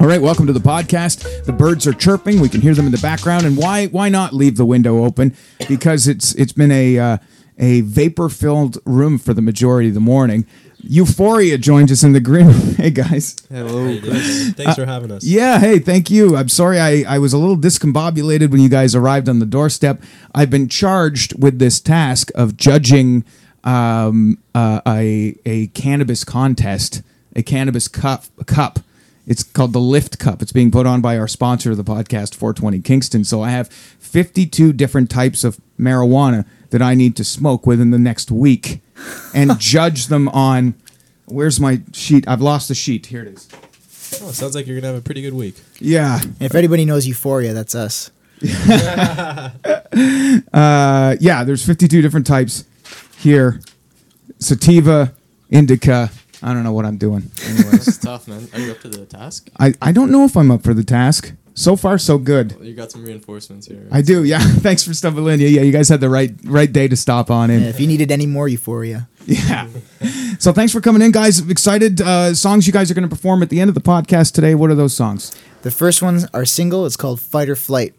All right, welcome to the podcast. The birds are chirping; we can hear them in the background. And why why not leave the window open? Because it's it's been a uh, a vapor filled room for the majority of the morning. Uforia joins us in the green room. Hey guys. Hello, Kris. Thanks for having us. Yeah, hey, thank you. I'm sorry I, I was a little discombobulated when you guys arrived on the doorstep. I've been charged with this task of judging um, uh, a, a cannabis contest, a cannabis cup, cup. It's called the Lift Cup. It's being put on by our sponsor of the podcast, 420 Kingston. So I have 52 different types of marijuana that I need to smoke within the next week and judge them on. Where's my sheet? I've lost the sheet. Here it is. Oh, sounds like you're gonna have a pretty good week. Yeah. If anybody knows Uforia, that's us. Uh, yeah, there's 52 different types here. Sativa, indica. I don't know what I'm doing. Anyways, It's tough, man. Are you up to the task? I, I don't know if I'm up for the task. So far, so good. You got some reinforcements here. I do, yeah. Thanks for stumbling in. Yeah, yeah, you guys had the right right day to stop on in. And if you needed any more Euphoria, Yeah. So thanks for coming in, guys. Excited uh, songs you guys are going to perform at the end of the podcast today. What are those songs? the first one's our single. It's called Fight or Flight.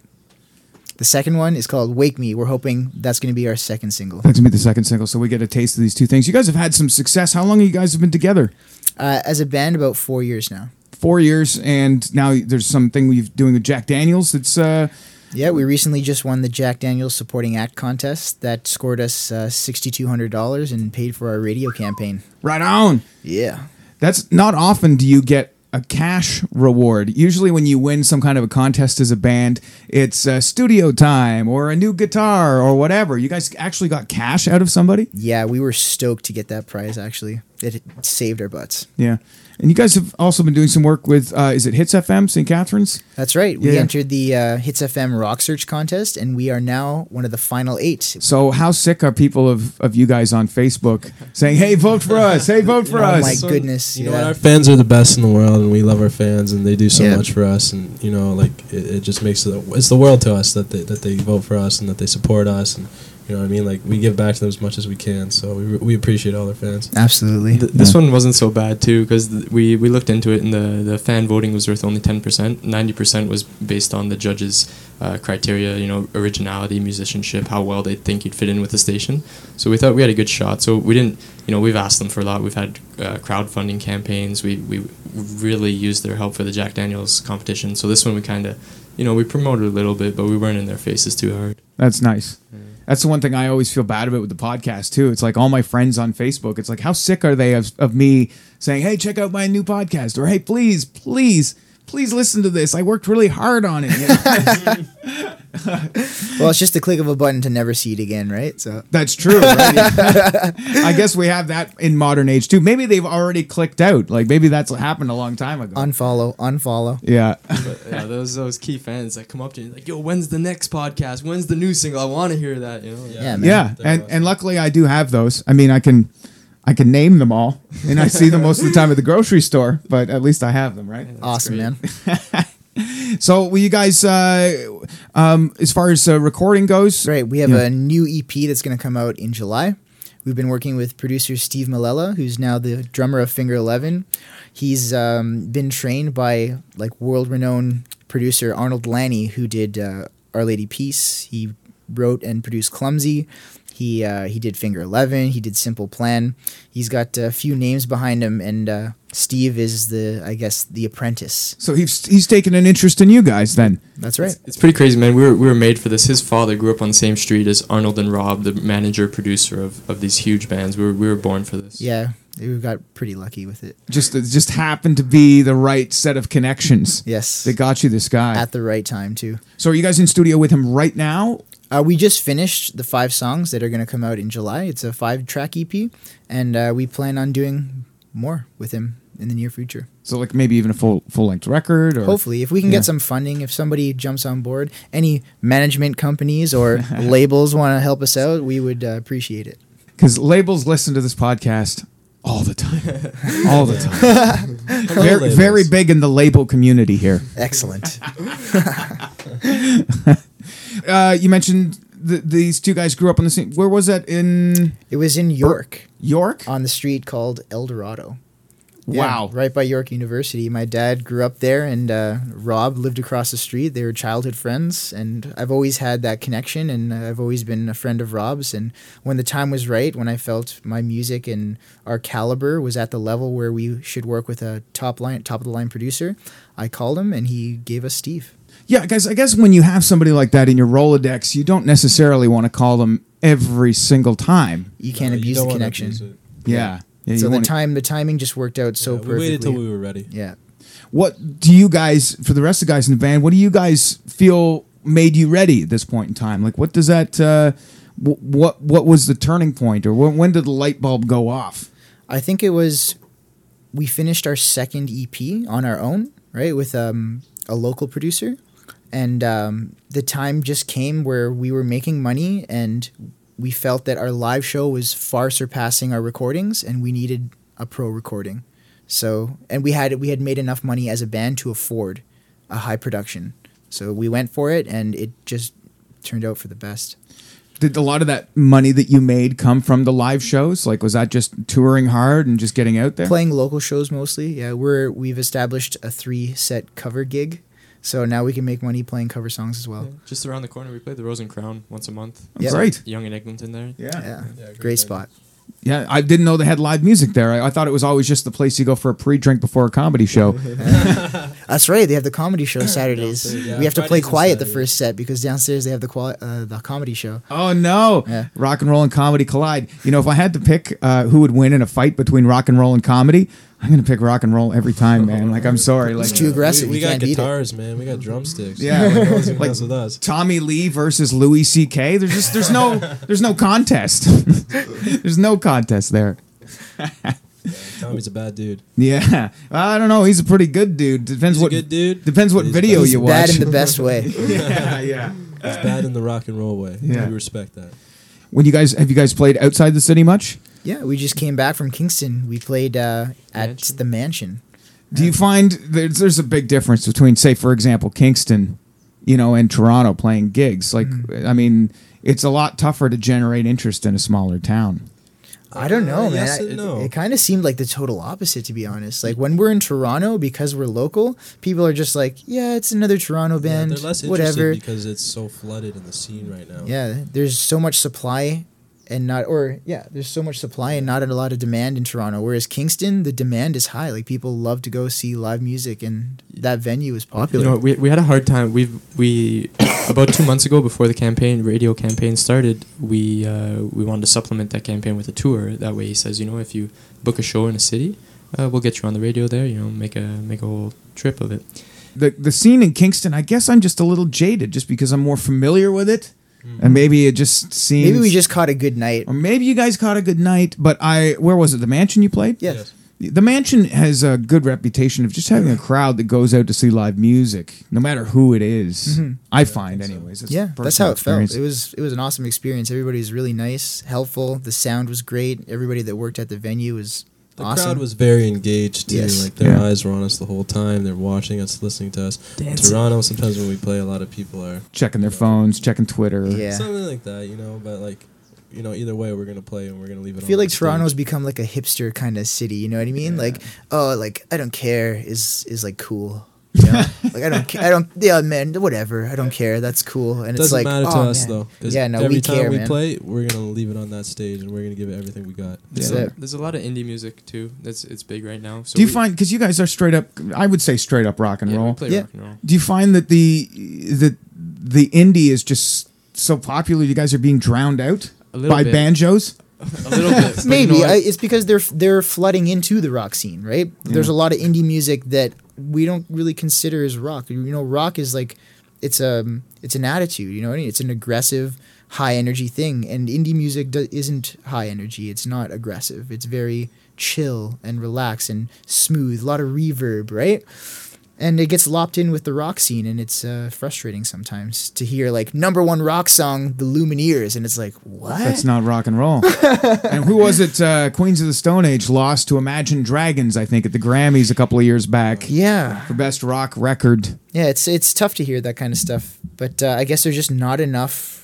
The second one is called Wake Me. We're hoping that's going to be our second single. That's gonna be the second single, so we get a taste of these two things. You guys have had some success. How long have you guys have been together? Uh, as a band, about four years now. Four years, and now there's something we're doing with Jack Daniels. That's uh, Yeah, we recently just won the Jack Daniels Supporting Act contest that scored us uh, $6,200 and paid for our radio campaign. right on. Yeah. That's not often do you get a cash reward. Usually, when you win some kind of a contest as a band, it's uh, studio time or a new guitar or whatever. You guys actually got cash out of somebody? Yeah, we were stoked to get that prize, actually. It saved our butts. Yeah. And you guys have also been doing some work with, uh, is it Hits FM, St. Catharines? That's right. We Yeah. entered the uh, Hits FM Rock Search contest, and we are now one of the final eight. So, how sick are people of, of you guys on Facebook saying, hey, vote for us? Hey, vote for us. Oh us? my goodness! You know what? Our fans are the best in the world, and we love our fans, and they do so Yeah. much for us. And you know, like it, it just makes it, it's the world to us that they that they vote for us and that they support us, and you know what I mean. Like we give back to them as much as we can, so we, we appreciate all their fans. Absolutely. Th- this one wasn't so bad too because th- we, we looked into it and the, the fan voting was worth only 10%. 90% was based on the judges' uh, criteria, you know, originality, musicianship, how well they think you'd fit in with the station. So we thought we had a good shot. So we didn't, you know, we've asked them for a lot. We've had uh, crowdfunding campaigns. We, we really used their help for the Jack Daniels competition. So this one we kind of, you know, we promoted a little bit, but we weren't in their faces too hard. That's nice. That's the one thing I always feel bad about with the podcast too. It's like all my friends on Facebook. It's like how sick are they of, of me saying, "Hey, check out my new podcast," or "Hey, please, please, please listen to this. I worked really hard on it." You know? Well, it's just a click of a button to never see it again, right? So That's true. Right? I guess we have that in modern age too. Maybe they've already clicked out. Like maybe that's what happened a long time ago. unfollow, unfollow. yeah. But yeah, those those key fans that come up to you like, "Yo, when's the next podcast? When's the new single? I want to hear that." You know. Yeah, man. yeah, and and luckily I do have those. I mean, I can I can name them all, and I see them most of the time at the grocery store. But at least I have them, right? Awesome, great. man. So, will you guys, uh, um, as far as uh, recording goes, Right. We have Yeah. a new EP that's going to come out in July. We've been working with producer Steve Molella, who's now the drummer of Finger Eleven. He's um, been trained by like world-renowned producer Arnold Lanni, who did uh, Our Lady Peace. He wrote and produced Clumsy. He uh, he did Finger Eleven. He did Simple Plan. He's got a few names behind him, and uh, Steve is the I guess the apprentice. So he's he's taken an interest in you guys then. That's right. It's pretty crazy, man. We were, we were made for this. His father grew up on the same street as Arnold and Rob, the manager producer of, of these huge bands. We were, we were born for this. Yeah, we got pretty lucky with it. Just it just happened to be the right set of connections Yes, that got you this guy. at the right time too. so are you guys in studio with him right now? Uh, we just finished the five songs that are going to come out in July. It's a five track EP, and uh, we plan on doing more with him in the near future. So like maybe even a full full length record or Hopefully, if we can Yeah. get some funding, if somebody jumps on board, any management companies or labels want to help us out, we would uh, appreciate it. because labels listen to this podcast all the time, all the time. Very, very big in the label community here. Excellent. Uh, you mentioned th- these two guys grew up on the same. Where was that in it was in York York? on the street called El Dorado. Yeah, Wow. right by York University. My dad grew up there, and uh, Rob lived across the street. They were childhood friends, and I've always had that connection, and I've always been a friend of Rob's. And when the time was right, when I felt my music and our caliber was at the level where we should work with a top line, top of the line producer, I called him, and he gave us Steve. Yeah, guys. I guess when you have somebody like that in your Rolodex, you don't necessarily want to call them every single time. You can't No, abuse don't the wanna connection. abuse it. Yeah. yeah so you the wanna- time, the timing just worked out so Yeah, we perfectly. waited till we were ready. yeah. What do you guys, for the rest of the guys in the band, what do you guys feel made you ready at this point in time? Like, what does that? Uh, wh- what what was the turning point, or when, when did the light bulb go off? I think it was we finished our second EP on our own, right, with um, a local producer, and um, the time just came where we were making money, and we felt that our live show was far surpassing our recordings, and we needed a pro recording. So, and we had we had made enough money as a band to afford a high production. So we went for it, and it just turned out for the best. Did a lot of that money that you made come from the live shows? Like, was that just touring hard and just getting out there? playing local shows mostly. Yeah, we're we've established a three set cover gig, so now we can make money playing cover songs as well. Just around the corner, we play the Rose and Crown once a month. Yeah. Great. Yonge and Eglinton there. Yeah. Yeah, Yeah, great, great spot. Yeah, I didn't know they had live music there. I, I thought it was always just the place you go for a pre-drink before a comedy show. That's right. They have the comedy show Saturdays. Yeah, we have to Fridays play quiet the first set because downstairs they have the quali- uh, the comedy show. oh no! Yeah. Rock and roll and comedy collide. You know, if I had to pick uh, who would win in a fight between rock and roll and comedy, I'm gonna pick rock and roll every time, man. Like, I'm sorry, like It's too aggressive. We, we you got can't beat it. guitars, man. We got drumsticks. Yeah. no Like- with us. Tommy Lee versus Louis C.K. There's just there's no there's no contest. there's no contest there. Tommy's a bad dude. Yeah, I don't know. He's a pretty good dude. Depends He's a what good dude. depends what He's video He's you bad watch. in the best way. yeah, yeah. He's bad in the rock and roll way. Yeah. We respect that. When you guys have you guys played outside the city much? Yeah, we just came back from Kingston. We played uh, at Mansion? the Mansion. Do you find there's there's a big difference between, say, for example, Kingston, you know, and Toronto playing gigs? Like, Mm-hmm. I mean, it's a lot tougher to generate interest in a smaller town. I don't know, Uh, man. yes I- no. It, kind of seemed like the total opposite, to be honest. Like when we're in Toronto, because we're local, people are just like, "Yeah, it's another Toronto Yeah, band, they're less interested whatever." because it's so flooded in the scene right now. Yeah, there's so much supply and not, or yeah, there's so much supply and not a lot of demand in Toronto. Whereas Kingston, the demand is high. Like people love to go see live music, and that venue is popular. You know, we, we had a hard time. We we about two months ago, before the campaign radio campaign started, we uh, we wanted to supplement that campaign with a tour. That way, he says, you know, if you book a show in a city, uh, we'll get you on the radio there. You know, make a make a whole trip of it. The the scene in Kingston, I guess I'm just a little jaded, just because I'm more familiar with it, and maybe it just seems. Maybe we just caught a good night. or maybe you guys caught a good night. But I, where was it? The mansion you played? Yes. Yes. The mansion has a good reputation of just having a crowd that goes out to see live music, no matter who it is. I find, anyways. It's Mm-hmm. Yeah, that's personal how it felt. It was it was an awesome experience. Everybody was really nice, helpful. The sound was great. Everybody that worked at the venue was The awesome. crowd was very engaged too. Yes. Like their Yeah. eyes were on us the whole time. They're watching us, listening to us. Dancing. Toronto, sometimes when we play, a lot of people are checking their phones, checking Twitter. Yeah. something like that, you know. But like, you know, either way, we're gonna play and we're gonna leave it. I feel on like Toronto's stage. become like a hipster kind of city. You know what I mean? Yeah. Like, oh, like I don't care is is like cool. You know? like I don't, ca- I don't, yeah, man, whatever. I don't care. That's cool. And It it's doesn't like, matter to oh, us man. though. 'cause Yeah, no, every we time care, we man. play, we're gonna leave it on that stage and we're gonna give it everything we got. That's Yeah. it. There's a lot of indie music too. That's it's big right now. So Do you we- find because you guys are straight up? I would say straight up rock and yeah, we roll. play Yeah. rock and roll. Do you find that the the the indie is just so popular? You guys are being drowned out A little by bit. banjos. A little bit. but you Maybe know what? I, it's because they're they're flooding into the rock scene, right? There's a lot of indie music that we don't really consider as rock. You know, rock is like it's a it's an attitude. You know what I mean? It's an aggressive, high energy thing. And indie music do, isn't high energy. It's not aggressive. It's very chill and relaxed and smooth. A lot of reverb, right? And it gets lopped in with the rock scene, and it's uh, frustrating sometimes to hear like number one rock song, The Lumineers, and it's like what? That's not rock and roll. and who was it? Uh, Queens of the Stone Age lost to Imagine Dragons, I think, at the Grammys a couple of years back yeah, for best rock record. Yeah, it's it's tough to hear that kind of stuff, but uh, I guess there's just not enough.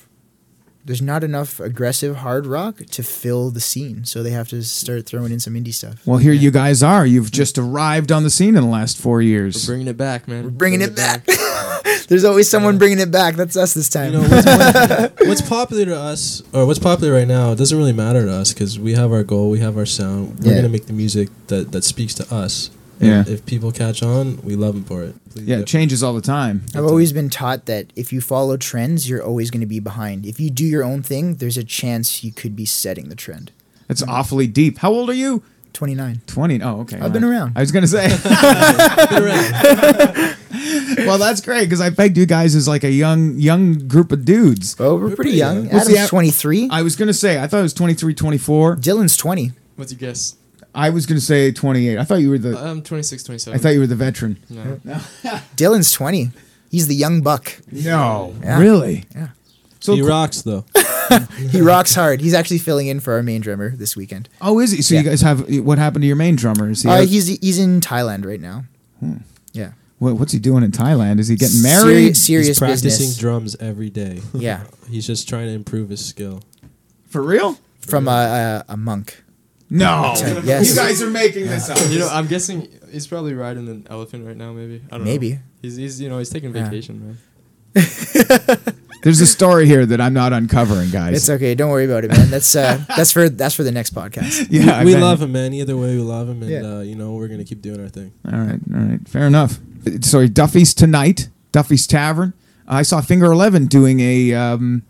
There's not enough aggressive hard rock to fill the scene, so they have to start throwing in some indie stuff. Well, here you guys are. You've just arrived on the scene in the last four years. We're bringing it back, man. We're bringing it back. there's always someone bringing it back. That's us this time. You know what's, what's popular to us, or what's popular right now, it doesn't really matter to us because we have our goal, we have our sound. We're Yeah. gonna make the music that that speaks to us. And Yeah. If people catch on, we love them for it. Please Yeah, do. it changes all the time. I've always been taught that if you follow trends, you're always going to be behind. If you do your own thing, there's a chance you could be setting the trend. That's awfully deep. How old are you? 29. 20. Oh, okay. I've been around. I was going to say. well, that's great because I pegged you guys as like a young young group of dudes. Oh, we're, pretty pretty young. young. What's Adam's 23. I was going to say, I thought it was 23, 24. Dylan's 20. What's your guess? I was going to say 28. I thought you were the I'm 26, 27. I thought you were the veteran. No. no. Dylan's 20. He's the young buck. No. Yeah. Really? Yeah. So he cool. rocks though. He rocks hard. He's actually filling in for our main drummer this weekend. Oh, is he? So you guys have what happened to your main drummer? Is he Uh, out- he's he's in Thailand right now. Hmm. Yeah. what, what's he doing in Thailand? Is he getting married? Seri- serious He's practicing business. drums every day. Yeah. He's just trying to improve his skill. For real? From a, a, a monk. No. Yes. You guys are making this up. You know, I'm guessing he's probably riding an elephant right now. Maybe I don't Maybe. know. He's, he's you know he's taking Yeah. vacation, man. There's a story here that I'm not uncovering, guys. It's okay. Don't worry about it, man. That's uh, that's for that's for the next podcast. yeah, I we bet. love him, man. Either way, we love him, and Yeah. uh, you know we're gonna keep doing our thing. All right, all right, fair enough. Sorry, Duffy's tonight, Duffy's Tavern. I saw Finger Eleven doing a um,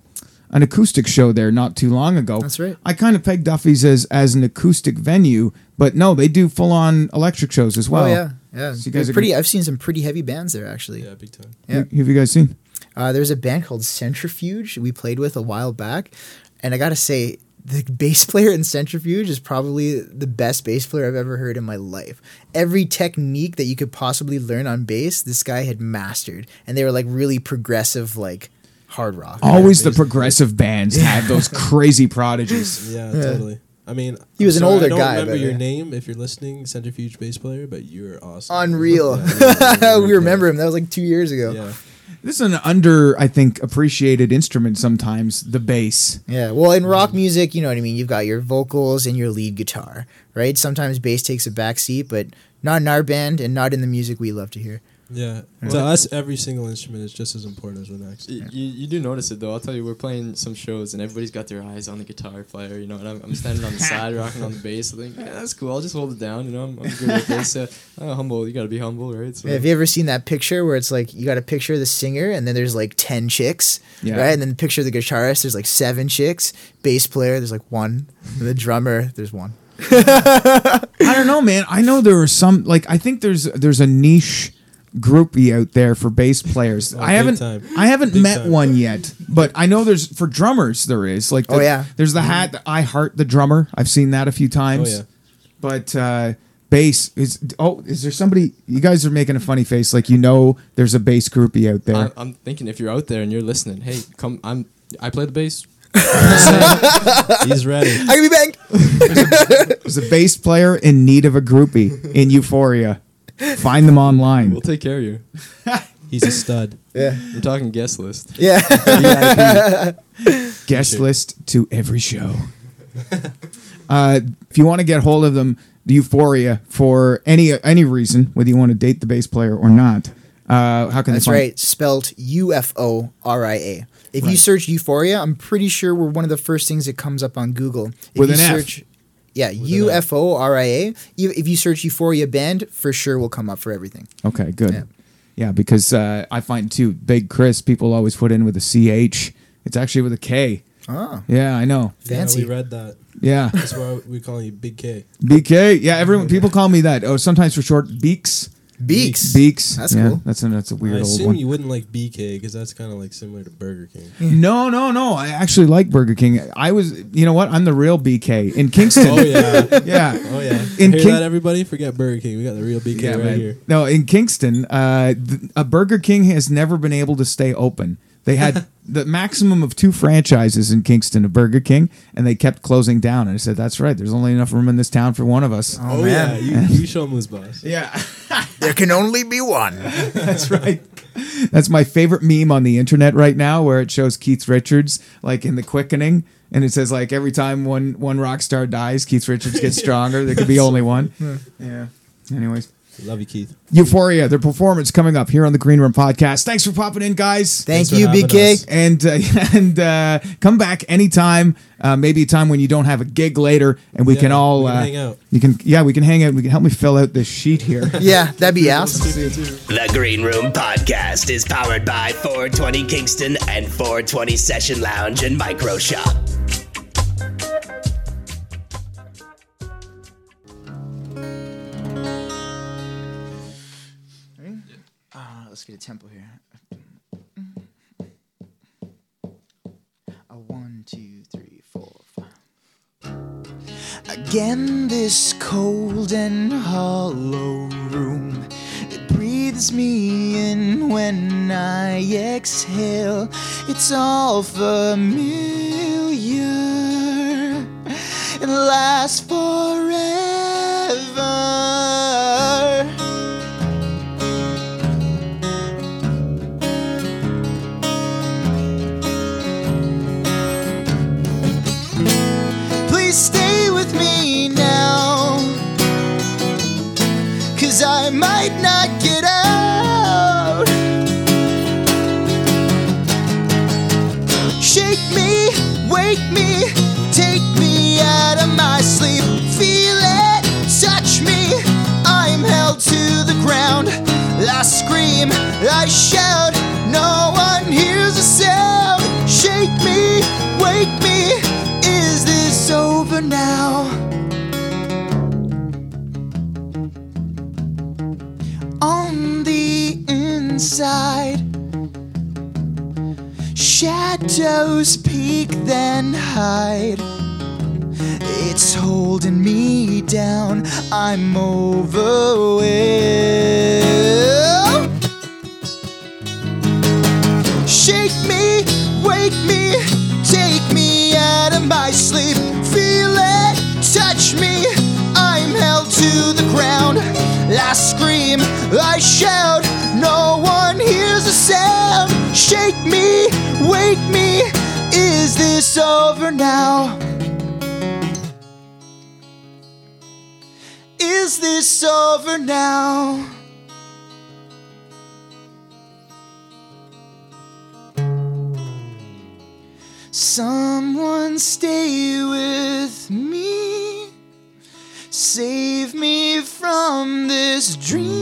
an acoustic show there not too long ago. That's right. I kind of pegged Duffy's as as an acoustic venue, but no, they do full on electric shows as well. oh yeah, yeah. So you guys are pretty. gonna- I've seen some pretty heavy bands there actually. Yeah, big time. Yeah. Who have you guys seen? Uh, there's a band called Centrifuge we played with a while back, and I gotta say, the bass player in Centrifuge is probably the best bass player I've ever heard in my life. Every technique that you could possibly learn on bass, this guy had mastered, and they were like really progressive, like hard rock. Always the progressive bands have those crazy prodigies. Yeah, totally. I mean, He was I'm an sorry, older I don't guy, Remember but, your yeah. name if you're listening, Centrifuge bass player, but you're awesome. Unreal. Yeah, really, really, we remember him. That was like two years ago. Yeah, This is an under, I think, appreciated instrument sometimes. The bass. Yeah, well, in rock music, you know what I mean. You've got your vocals and your lead guitar, right? Sometimes bass takes a back seat, but not in our band and not in the music we love to hear. Yeah. To us, every single instrument is just as important as the next. You, you, you do notice it though. I'll tell you, we're playing some shows and everybody's got their eyes on the guitar player, you know. And I'm, I'm standing on the side, rocking on the bass. I think yeah, that's cool. I'll just hold it down, you know. I'm, I'm good with this. Uh, uh, humble, you gotta be humble, right? So, Have you ever seen that picture where it's like you got a picture of the singer and then there's like 10 chicks, Yeah. right? And then the picture of the guitarist, there's like seven chicks. Bass player, there's like one. And the drummer, there's one. I don't know, man. I know there are some like I think there's there's a niche groupie out there for bass players. Oh, I haven't time. I haven't Big met time. one yet, but I know there's for drummers there is like the, Oh, yeah. there's the hat that I heart the drummer. I've seen that a few times. Oh, yeah. But uh bass is oh is there somebody you guys are making a funny face like you know there's a bass groupie out there. I'm, I'm thinking if you're out there and you're listening, hey, come. I'm. I play the bass. He's ready. I can be banged. There's a bass player in need of a groupie in Uforia. Find them online. We'll take care of you. He's a stud. Yeah. We're talking guest list. Yeah. guest list to every show. uh, if you want to get hold of them, the Uforia for any any reason, whether you want to date the bass player or not, uh, how can That's they find? right. Spelt U F O R I A. If you search Uforia, I'm pretty sure we're one of the first things that comes up on Google. If With you an F. search, Yeah, U F O R I A. You- If you search Uforia band, for sure will come up for everything. Okay, good. Yeah. Yeah, because uh, I find too Big Kris. People always put in with a ch. It's actually with a k. Oh, Yeah, I know. Fancy. Yeah, we read that. Yeah, That's why we call you Big K. BK. Yeah, everyone. People call me that. Oh, sometimes for short, Beaks. Beaks. Beaks. That's yeah, cool. That's a that's a weird old assume one. you wouldn't like BK because that's kind of like similar to Burger King. No, no, no. I actually like Burger King. I was, you know what? I'm the real BK in Kingston. Oh yeah, yeah. oh yeah. In Hear King- that, everybody? Forget Burger King. We got the real BK Yeah, right man. here. No, in Kingston, uh, th- a Burger King has never been able to stay open. They had the maximum of two franchises in Kingston a Burger King, and they kept closing down. And I said, "That's right. There's only enough room in this town for one of us." Oh, oh yeah, man. you, you show them who's boss. Yeah, There can only be one. that's right. That's my favorite meme on the internet right now, where it shows Keith Richards like in the quickening, and it says like every time one one rock star dies, Keith Richards gets stronger. There could be only one. Yeah. Anyways. Love you, Keith. Uforia, their performance coming up here on the Green Room Podcast. Thanks for popping in, guys. Thank for you, BK. us. and uh, and uh, come back anytime. Uh, maybe a time when you don't have a gig later, and we Yeah, can all we can uh, hang out. You can, yeah, we can hang out. We can help me fill out this sheet here. Yeah, that'd be awesome. The Green Room Podcast is powered by 420 Kingston and 420 Session Lounge and Micro Shop. Let's get a tempo here. A one, two, three, four, five. Again, this cold and hollow room. It breathes me in when I exhale. It's all familiar. It lasts forever. Take me out of my sleep. Feel it, touch me. I'm held to the ground. I scream, I shout. No one hears a sound. Shake me, wake me. Is this over now? On the inside, shadows peek then hide. It's holding me down. I'm overwhelmed. Shake me, wake me, take me out of my sleep. Feel it, touch me. I'm held to the ground. I scream, I shout. Wake me. Is this over now? Is this over now? Someone stay with me. Save me from this dreaming.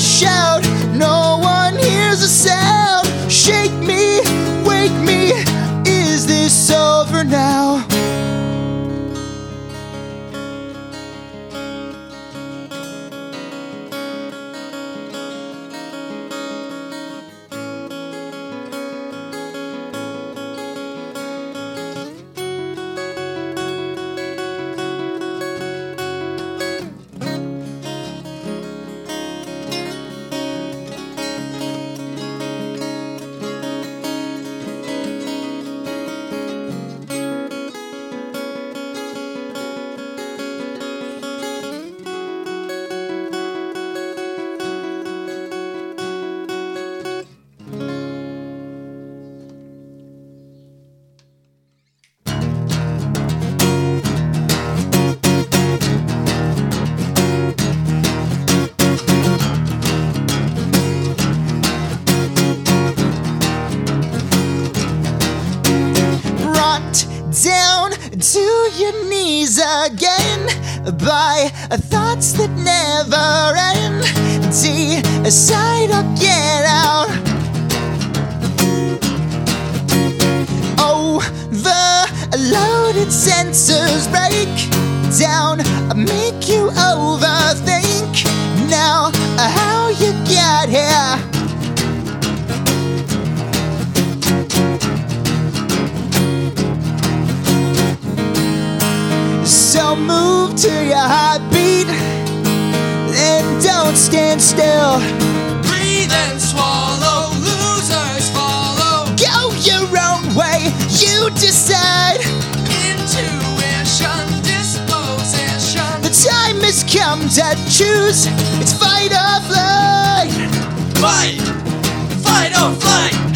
Shout. No one hears a sound. Shake me, wake me. Is this over now? Down to your knees again by thoughts that never end. Decide or get out. Oh, the loaded sensors break down, make you overthink. Now, how you get here? So move to your heartbeat and don't stand still. Breathe and swallow, losers follow. Go your own way, you decide. Intuition, disposition. The time has come to choose. It's fight or flight. Fight! Fight or flight!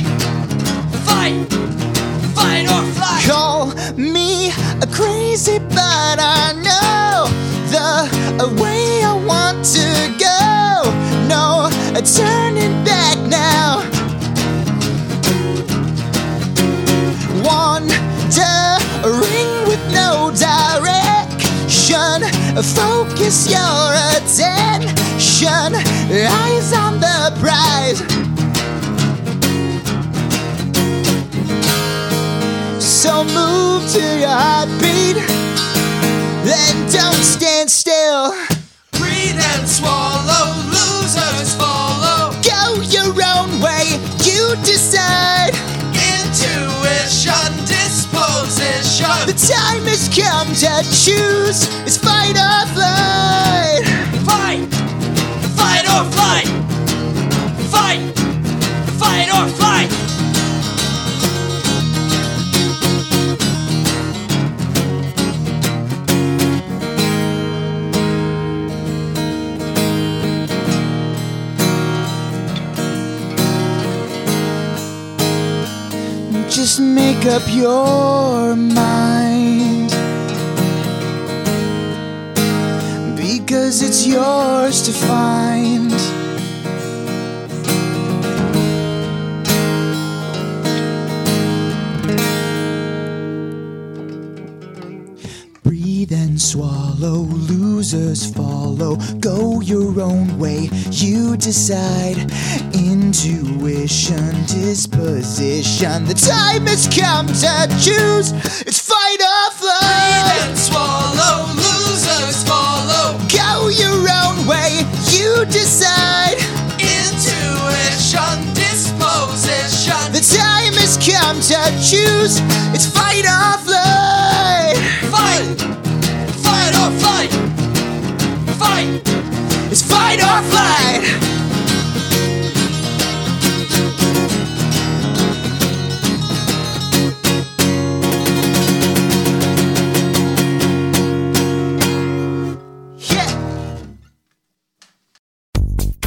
Crazy, but I know the way I want to go. No turning back now. Wandering with no direction. Focus your attention. Eyes on the prize. So move to your heartbeat, then don't stand still. Breathe and swallow, losers follow. Go your own way, you decide. Intuition, disposition. The time has come to choose. It's fight or flight. Make up your mind. Because it's yours to find. Breathe and swallow, losers follow. Go your own way, you decide. Intuition, disposition. The time has come to choose. It's fight or flight. Breathe and swallow, losers follow. Go your own way, you decide. Intuition, disposition. The time has come to choose. It's fight or flight. Fight! Fight or flight! Fight! It's fight or flight.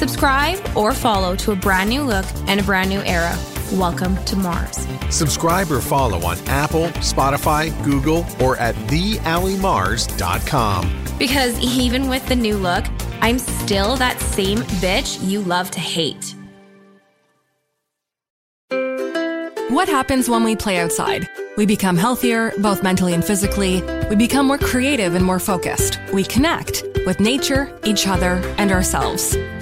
Subscribe or follow to a brand new look and a brand new era. Welcome to Mars. Subscribe or follow on Apple, Spotify, Google, or at theallymars.com. Because even with the new look, I'm still that same bitch you love to hate. What happens when we play outside? We become healthier, both mentally and physically. We become more creative and more focused. We connect with nature, each other, and ourselves.